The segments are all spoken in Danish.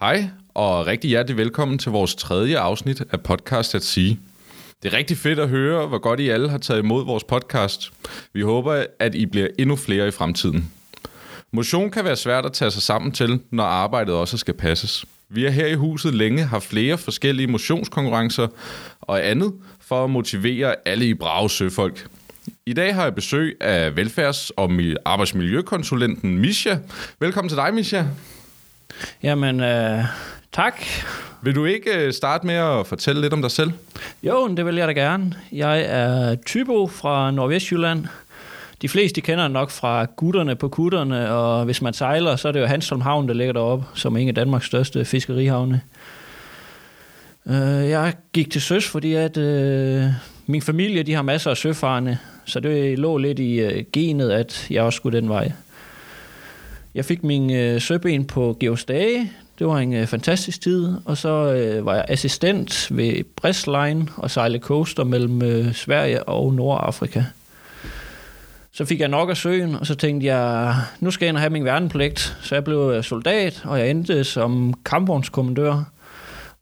Hej, og rigtig hjertelig velkommen til vores tredje afsnit af Podcast at Sige. Det er rigtig fedt at høre, hvor godt I alle har taget imod vores podcast. Vi håber, at I bliver endnu flere i fremtiden. Motion kan være svært at tage sig sammen til, når arbejdet også skal passes. Vi har her i huset længe haft flere forskellige motionskonkurrencer og andet for at motivere alle i brave søfolk. I dag har jeg besøg af velfærds- og arbejdsmiljøkonsulenten Misha. Velkommen til dig, Misha. Jamen, øh, tak. Vil du ikke øh, starte med at fortælle lidt om dig selv? Jo, det vil jeg da gerne. Jeg er Tybo fra Nordvestjylland. De fleste de kender nok fra gutterne på kutterne, og hvis man sejler, så er det jo Hanstholm Havn, der ligger deroppe, som er en af Danmarks største fiskerihavne. Øh, jeg gik til søs, fordi at øh, min familie de har masser af søfarende, så det lå lidt i øh, genet, at jeg også skulle den vej. Jeg fik min øh, søben på Geostage. Det var en øh, fantastisk tid. Og så øh, var jeg assistent ved Brestline og sejle coaster mellem øh, Sverige og Nordafrika. Så fik jeg nok af søen, og så tænkte jeg, nu skal jeg ind og have min værnepligt. Så jeg blev øh, soldat, og jeg endte som kampvognskommandør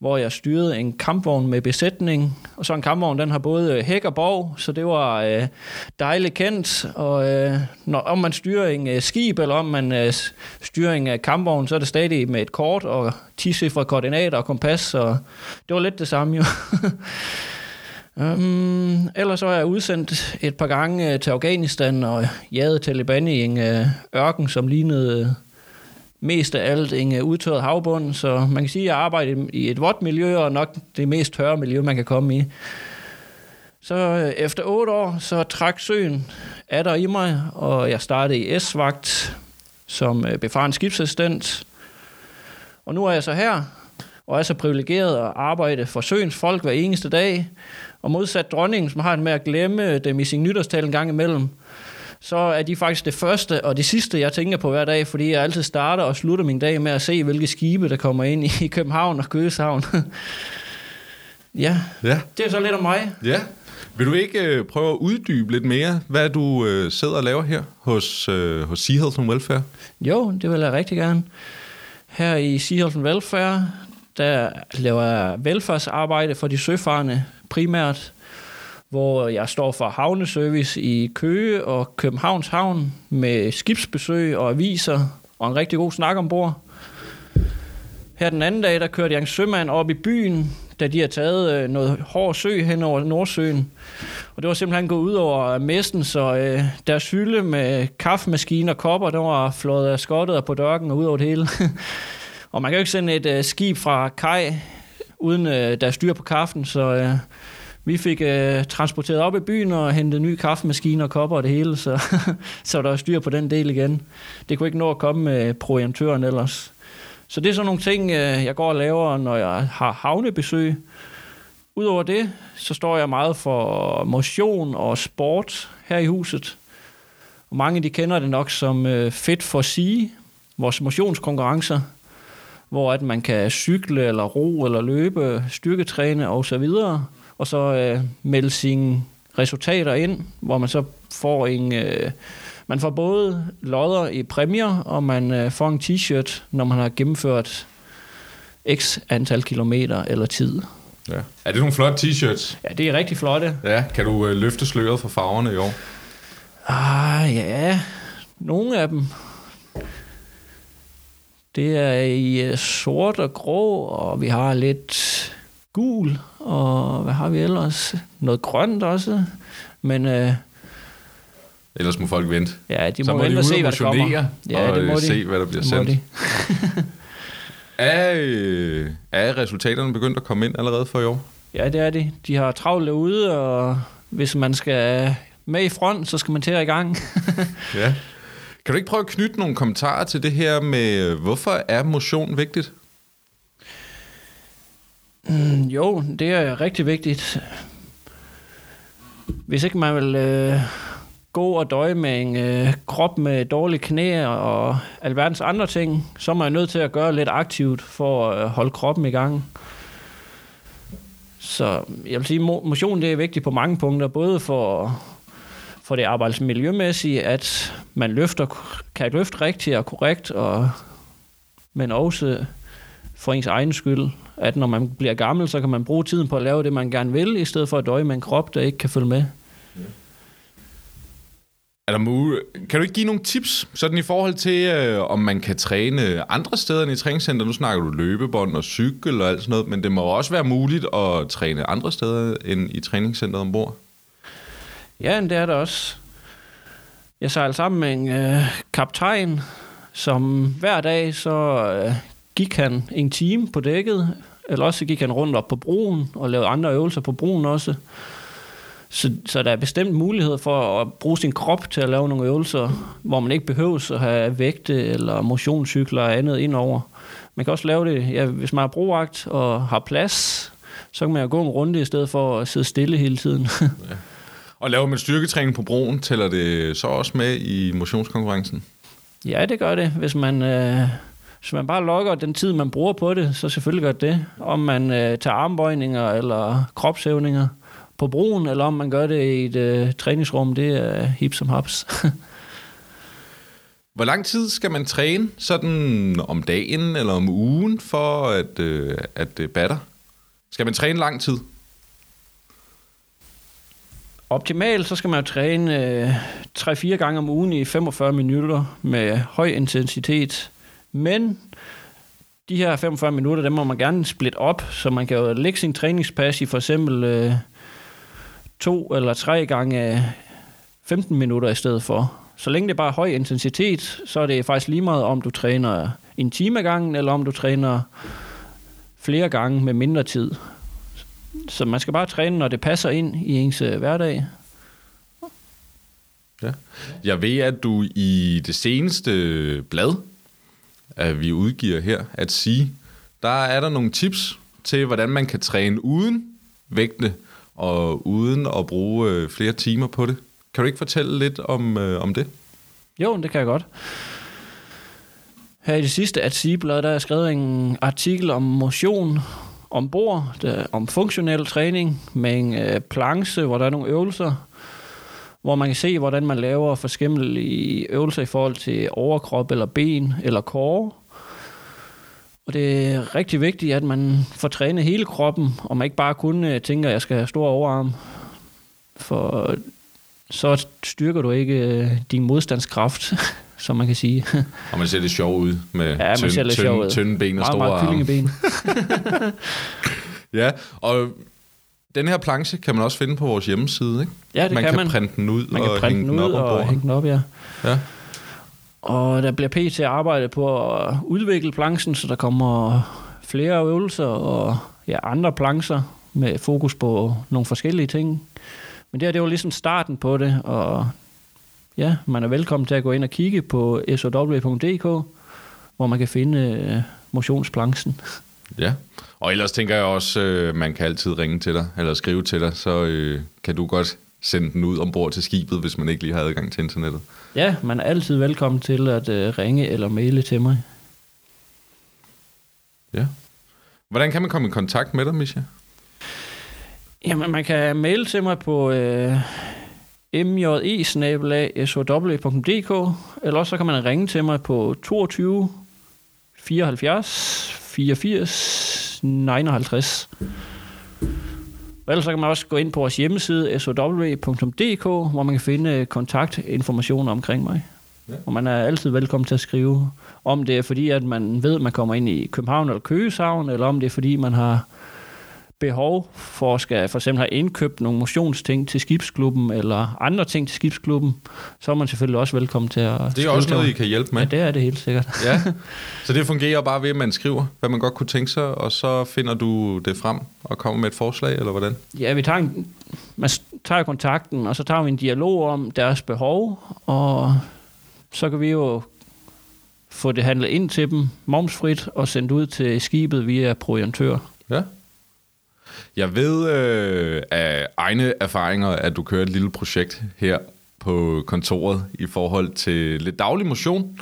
hvor jeg styrede en kampvogn med besætning. Og så en kampvogn, den har både øh, hæk og borg, så det var øh, dejligt kendt. Og øh, når, om man styrer en øh, skib, eller om man øh, styrer en øh, kampvogn, så er det stadig med et kort og 10 koordinater og kompas, så det var lidt det samme jo. Um, ellers så er jeg udsendt et par gange øh, til Afghanistan og jaget Taliban i en øh, ørken, som lignede mest af alt en øh, udtørret havbund, så man kan sige, at jeg arbejder i et vådt miljø, og nok det mest tørre miljø, man kan komme i. Så øh, efter otte år, så trak søen af der i mig, og jeg startede i S-vagt som øh, befaren skibsassistent. Og nu er jeg så her, og er så privilegeret at arbejde for søens folk hver eneste dag. Og modsat dronningen, som har det med at glemme dem i sin nytårstal en gang imellem, så er de faktisk det første og det sidste, jeg tænker på hver dag, fordi jeg altid starter og slutter min dag med at se, hvilke skibe, der kommer ind i København og Køgeshavn. ja. ja, det er så lidt om mig. Ja. Vil du ikke øh, prøve at uddybe lidt mere, hvad du øh, sidder og laver her hos, øh, hos Sea Health and Welfare? Jo, det vil jeg rigtig gerne. Her i Sea Health and Welfare, der laver jeg velfærdsarbejde for de søfarende primært hvor jeg står for havneservice i Køge og Københavns Havn med skibsbesøg og aviser og en rigtig god snak ombord. Her den anden dag, der kørte jeg en sømand op i byen, da de har taget øh, noget hård sø hen over Nordsøen. Og det var simpelthen gået ud over messen, så øh, deres hylde med kaffemaskiner og kopper, der var flået af skottet og på dørken og ud over det hele. og man kan jo ikke sende et øh, skib fra kaj, uden øh, der er styr på kaffen, så øh, vi fik øh, transporteret op i byen og hentet nye kaffemaskiner og kopper og det hele, så, så der er styr på den del igen. Det kunne ikke nå at komme med proviantøren ellers. Så det er sådan nogle ting, øh, jeg går og laver, når jeg har havnebesøg. Udover det, så står jeg meget for motion og sport her i huset. Og mange de kender det nok som øh, Fit for Sige, vores motionskonkurrencer, hvor at man kan cykle eller ro eller løbe, styrketræne og så videre og så øh, melde sine resultater ind, hvor man så får en... Øh, man får både lodder i præmier, og man øh, får en t-shirt, når man har gennemført x antal kilometer eller tid. Ja. Er det nogle flotte t-shirts? Ja, det er rigtig flotte. Ja, kan du øh, løfte sløret for farverne i år? Ah, ja. Nogle af dem. Det er i øh, sort og grå, og vi har lidt gul, og hvad har vi ellers? Noget grønt også, men... Øh, Ellers må folk vente. Ja, de må, må vente og se, hvad der kommer. Ja, det må de. se, hvad der bliver sendt. De. er, øh, er resultaterne begyndt at komme ind allerede for i år? Ja, det er de. De har travlt derude, og hvis man skal med i front, så skal man til at i gang. ja. Kan du ikke prøve at knytte nogle kommentarer til det her med, hvorfor er motion vigtigt? Mm, jo, det er rigtig vigtigt. Hvis ikke man vil øh, gå og døje med en øh, krop med dårlige knæ og alverdens andre ting, så er man nødt til at gøre lidt aktivt for at øh, holde kroppen i gang. Så jeg vil sige, motion det er vigtigt på mange punkter, både for, for det arbejdsmiljømæssige, at man løfter, kan løfte rigtigt og korrekt, og, men også for ens egen skyld. At når man bliver gammel, så kan man bruge tiden på at lave det, man gerne vil, i stedet for at døje med en krop, der ikke kan følge med. Er der muligt? Kan du ikke give nogle tips, sådan i forhold til, øh, om man kan træne andre steder end i træningscenter? Nu snakker du løbebånd og cykel og alt sådan noget, men det må også være muligt at træne andre steder end i træningscenteret ombord. Ja, det er det også. Jeg sejlede sammen med en øh, kaptajn, som hver dag så øh, gik han en time på dækket, eller også gik han rundt op på broen og lavede andre øvelser på broen også. Så, så der er bestemt mulighed for at bruge sin krop til at lave nogle øvelser, hvor man ikke behøver at have vægte eller motionscykler og andet indover. Man kan også lave det, ja, hvis man har brugagt og har plads, så kan man jo gå en runde i stedet for at sidde stille hele tiden. ja. Og laver man styrketræning på broen, tæller det så også med i motionskonkurrencen? Ja, det gør det. Hvis man, øh, hvis man bare logger den tid, man bruger på det, så selvfølgelig gør det. Om man øh, tager armbøjninger eller kropshævninger på broen, eller om man gør det i et øh, træningsrum, det er hip som haps. Hvor lang tid skal man træne sådan om dagen eller om ugen for at, øh, at det batter? Skal man træne lang tid? Optimalt så skal man jo træne øh, 3-4 gange om ugen i 45 minutter med høj intensitet. Men de her 45 minutter, dem må man gerne splitte op, så man kan jo lægge sin træningspas i for eksempel øh, to eller tre gange 15 minutter i stedet for. Så længe det er bare høj intensitet, så er det faktisk lige meget, om du træner en time gangen, eller om du træner flere gange med mindre tid. Så man skal bare træne, når det passer ind i ens øh, hverdag. Ja. Jeg ved, at du i det seneste blad, at vi udgiver her, at sige, der er der nogle tips til, hvordan man kan træne uden vægte og uden at bruge øh, flere timer på det. Kan du ikke fortælle lidt om, øh, om det? Jo, det kan jeg godt. Her i det sidste at Sigeblad, der er skrevet en artikel om motion ombord, der, om funktionel træning med en øh, planche, hvor der er nogle øvelser, hvor man kan se, hvordan man laver forskellige øvelser i forhold til overkrop eller ben eller core. Og det er rigtig vigtigt, at man får trænet hele kroppen, og man ikke bare kun øh, tænker, at jeg skal have stor overarm. For så styrker du ikke øh, din modstandskraft, som man kan sige. og man ser det sjov ud med ja, tynd, tynd, tynd, tynde ben og store meget, meget ben. ja, og den her planche kan man også finde på vores hjemmeside, ikke? Ja, det man kan, kan man. printe den ud man kan og printe hænge den ud op og hænge den op, ja. Ja. Og der bliver pt. arbejde på at udvikle planchen, så der kommer flere øvelser og ja, andre plancher med fokus på nogle forskellige ting. Men det her, det var ligesom starten på det, og ja, man er velkommen til at gå ind og kigge på sow.dk, hvor man kan finde øh, motionsplanchen. Ja, og ellers tænker jeg også, øh, man kan altid ringe til dig, eller skrive til dig, så øh, kan du godt sende den ud ombord til skibet, hvis man ikke lige har adgang til internettet. Ja, man er altid velkommen til at øh, ringe eller maile til mig. Ja. Hvordan kan man komme i kontakt med dig, Misha? Jamen, man kan maile til mig på øh, mje-sow.dk, eller også så kan man ringe til mig på 22 74 84 59. Og ellers så kan man også gå ind på vores hjemmeside sow.dk, hvor man kan finde kontaktinformationer omkring mig. Ja. Og man er altid velkommen til at skrive, om det er fordi, at man ved, at man kommer ind i København eller Køgeshavn, eller om det er fordi, man har behov for at skal for eksempel have indkøbt nogle motionsting til skibsklubben, eller andre ting til skibsklubben, så er man selvfølgelig også velkommen til at Det er også noget, I kan hjælpe med. Ja, det er det helt sikkert. ja, så det fungerer bare ved, at man skriver, hvad man godt kunne tænke sig, og så finder du det frem og kommer med et forslag, eller hvordan? Ja, vi tager, en, man tager kontakten, og så tager vi en dialog om deres behov, og så kan vi jo få det handlet ind til dem momsfrit og sendt ud til skibet via proviantør. Ja. Jeg ved øh, af egne erfaringer, at du kører et lille projekt her på kontoret i forhold til lidt daglig motion.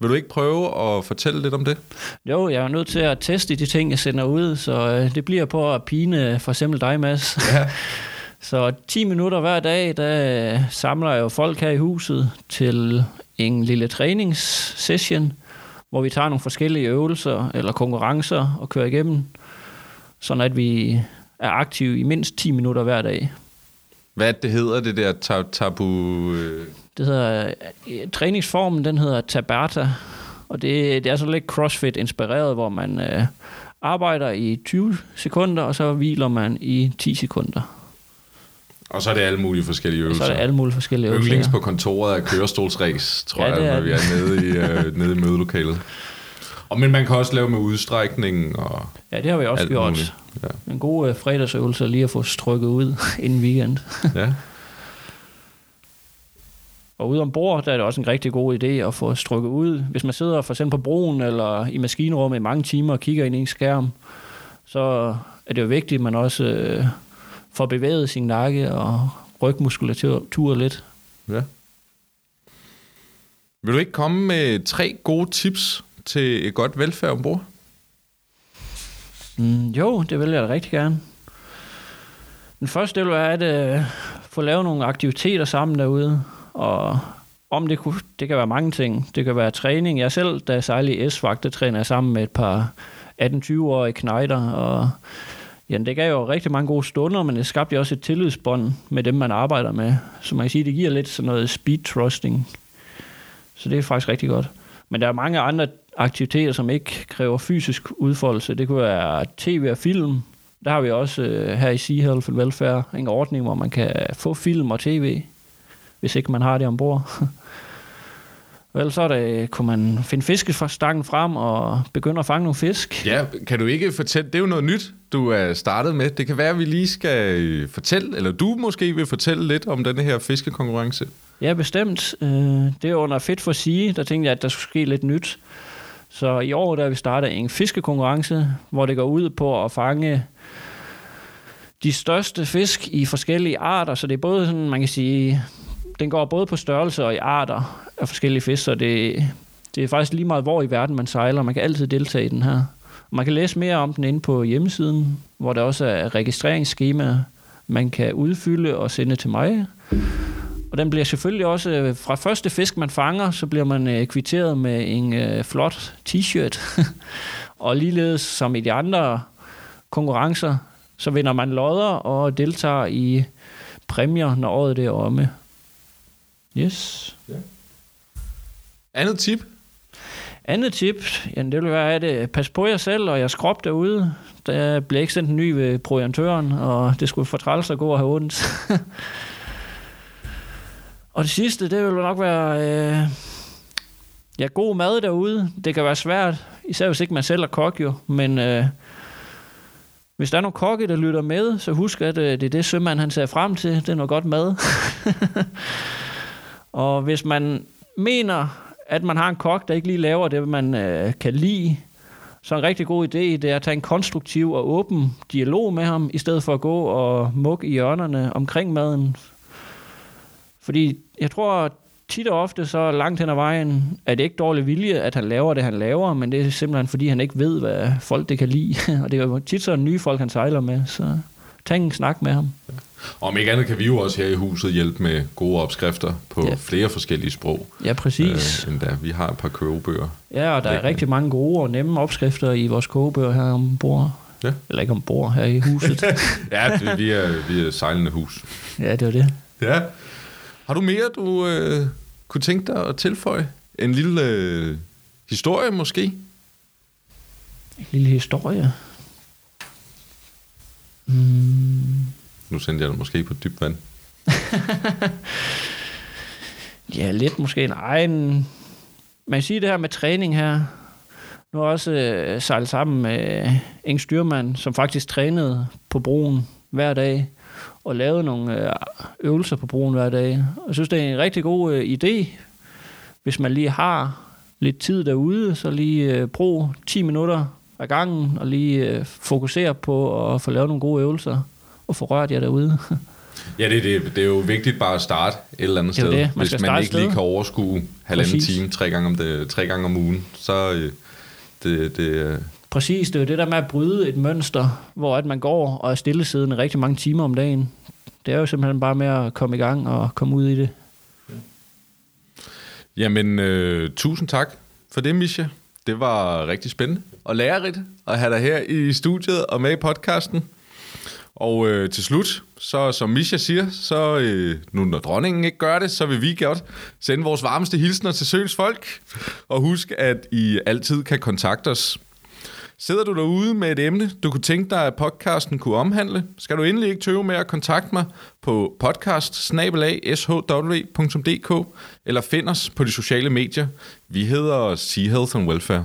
Vil du ikke prøve at fortælle lidt om det? Jo, jeg er nødt til at teste de ting, jeg sender ud, så øh, det bliver på at pine for eksempel dig, Mads. Ja. så 10 minutter hver dag, der samler jeg jo folk her i huset til en lille træningssession, hvor vi tager nogle forskellige øvelser eller konkurrencer og kører igennem, sådan at vi er aktive i mindst 10 minutter hver dag. Hvad det, hedder, det der tab- tabu... Øh... Det hedder, øh, træningsformen, den hedder Tabata, og det, det er så lidt CrossFit-inspireret, hvor man øh, arbejder i 20 sekunder, og så hviler man i 10 sekunder. Og så er det alle mulige forskellige Og øvelser. så er det alle mulige forskellige øvelser. Yndlings på kontoret er kørestolsræs, tror Ja, jeg, når vi er nede i, øh, nede i mødelokalet. Og, men man kan også lave med udstrækning og Ja, det har vi også gjort. muligt. Ja. En god øh, fredagsøvelse lige at få strukket ud inden weekend. Ja. Og ude ombord, der er det også en rigtig god idé at få strukket ud. Hvis man sidder for eksempel på broen eller i maskinrummet i mange timer og kigger ind i en skærm, så er det jo vigtigt, at man også øh, får bevæget sin nakke og rygmuskulatur lidt. ja. Vil du ikke komme med tre gode tips til et godt velfærd ombord? Mm, jo, det vil jeg da rigtig gerne. Den første del er at øh, få lavet nogle aktiviteter sammen derude, og om det, kunne, det kan være mange ting. Det kan være træning. Jeg selv, da jeg sejlede i S-vagt, der træner jeg sammen med et par 18-20-årige knejder, og ja, det gav jo rigtig mange gode stunder, men det skabte også et tillidsbånd med dem, man arbejder med. Så man kan sige, det giver lidt sådan noget speed trusting. Så det er faktisk rigtig godt. Men der er mange andre aktiviteter, som ikke kræver fysisk udfoldelse. Det kunne være tv og film. Der har vi også øh, her i Sea Health and Welfare en ordning, hvor man kan få film og tv, hvis ikke man har det ombord. Ellers så det, kunne man finde fiskestangen frem og begynde at fange nogle fisk. Ja, kan du ikke fortælle, det er jo noget nyt, du er startet med. Det kan være, at vi lige skal øh, fortælle, eller du måske vil fortælle lidt om denne her fiskekonkurrence. Ja, bestemt. Øh, Det er under Fedt for sige, der tænkte jeg, at der skulle ske lidt nyt. Så i år der har vi startet en fiskekonkurrence, hvor det går ud på at fange de største fisk i forskellige arter. Så det er både sådan, man kan sige, den går både på størrelse og i arter af forskellige fisk, så det, det er faktisk lige meget, hvor i verden man sejler. Man kan altid deltage i den her. Man kan læse mere om den inde på hjemmesiden, hvor der også er registreringsskema, man kan udfylde og sende til mig. Og den bliver selvfølgelig også, øh, fra første fisk man fanger, så bliver man øh, kvitteret med en øh, flot t-shirt. og ligeledes som i de andre konkurrencer, så vinder man lodder og deltager i præmier, når året det er omme. Yes. Andet tip? Andet tip, jamen det vil være, at øh, pas på jer selv og jeres krop derude. Der bliver ikke sendt en ny ved proviantøren, og det skulle for træls at gå og have ondt. og det sidste, det vil nok være øh, ja, god mad derude. Det kan være svært, især hvis ikke man selv er kok jo, men øh, hvis der er nogle kokke, der lytter med, så husk, at øh, det er det sømand, han ser frem til. Det er noget godt mad. og hvis man mener, at man har en kok, der ikke lige laver det, man øh, kan lide, så en rigtig god idé, det er at tage en konstruktiv og åben dialog med ham, i stedet for at gå og mukke i hjørnerne omkring maden. Fordi jeg tror tit og ofte, så langt hen ad vejen, er det ikke dårlig vilje, at han laver det, han laver, men det er simpelthen, fordi han ikke ved, hvad folk det kan lide. og det er jo tit så nye folk, han sejler med, så tag en snak med ham. Og om ikke andet kan vi jo også her i huset hjælpe med gode opskrifter på Ja. flere forskellige sprog. Ja, præcis. Øh, end da. Vi har et par kogebøger. Ja, og der er rigtig mange gode og nemme opskrifter i vores kogebøger her ombord. Ja. Eller ikke ombord, her i huset. Ja, vi, er, vi er sejlende hus. ja, det var det. Ja. Har du mere, du øh, kunne tænke dig at tilføje? En lille øh, historie måske? En lille historie. Mm, Nu sendte jeg dig måske på dybt vand. ja, lidt måske. En, man kan sige det her med træning her. Nu har jeg også øh, sejlet sammen med en styrmand, som faktisk trænede på broen hver dag og lavede nogle øh, øvelser på broen hver dag. Og jeg synes, det er en rigtig god øh, idé, hvis man lige har lidt tid derude, så lige øh, brug 10 minutter ad gangen og lige fokusere på at få lavet nogle gode øvelser og få rørt jer derude. Ja, det, er det, det er jo vigtigt bare at starte et eller andet Det sted. det. Man Hvis man ikke lige kan overskue halvanden Præcis. time, tre gange om, det, tre gange om ugen, så det, det, Præcis, det er jo det der med at bryde et mønster, hvor at man går og er stillesiddende rigtig mange timer om dagen. Det er jo simpelthen bare med at komme i gang og komme ud i det. Jamen, øh, tusind tak for det, Misha. Det var rigtig spændende og lærerigt at have dig her i studiet og med i podcasten. Og øh, til slut, så som Misha siger, så øh, nu når dronningen ikke gør det, så vil vi godt sende vores varmeste hilsner til Søens folk. Og husk, at I altid kan kontakte os. Sidder du derude med et emne, du kunne tænke dig, at podcasten kunne omhandle, skal du endelig ikke tøve med at kontakte mig på podcast eller find os på de sociale medier. Vi hedder Sea Health and Welfare.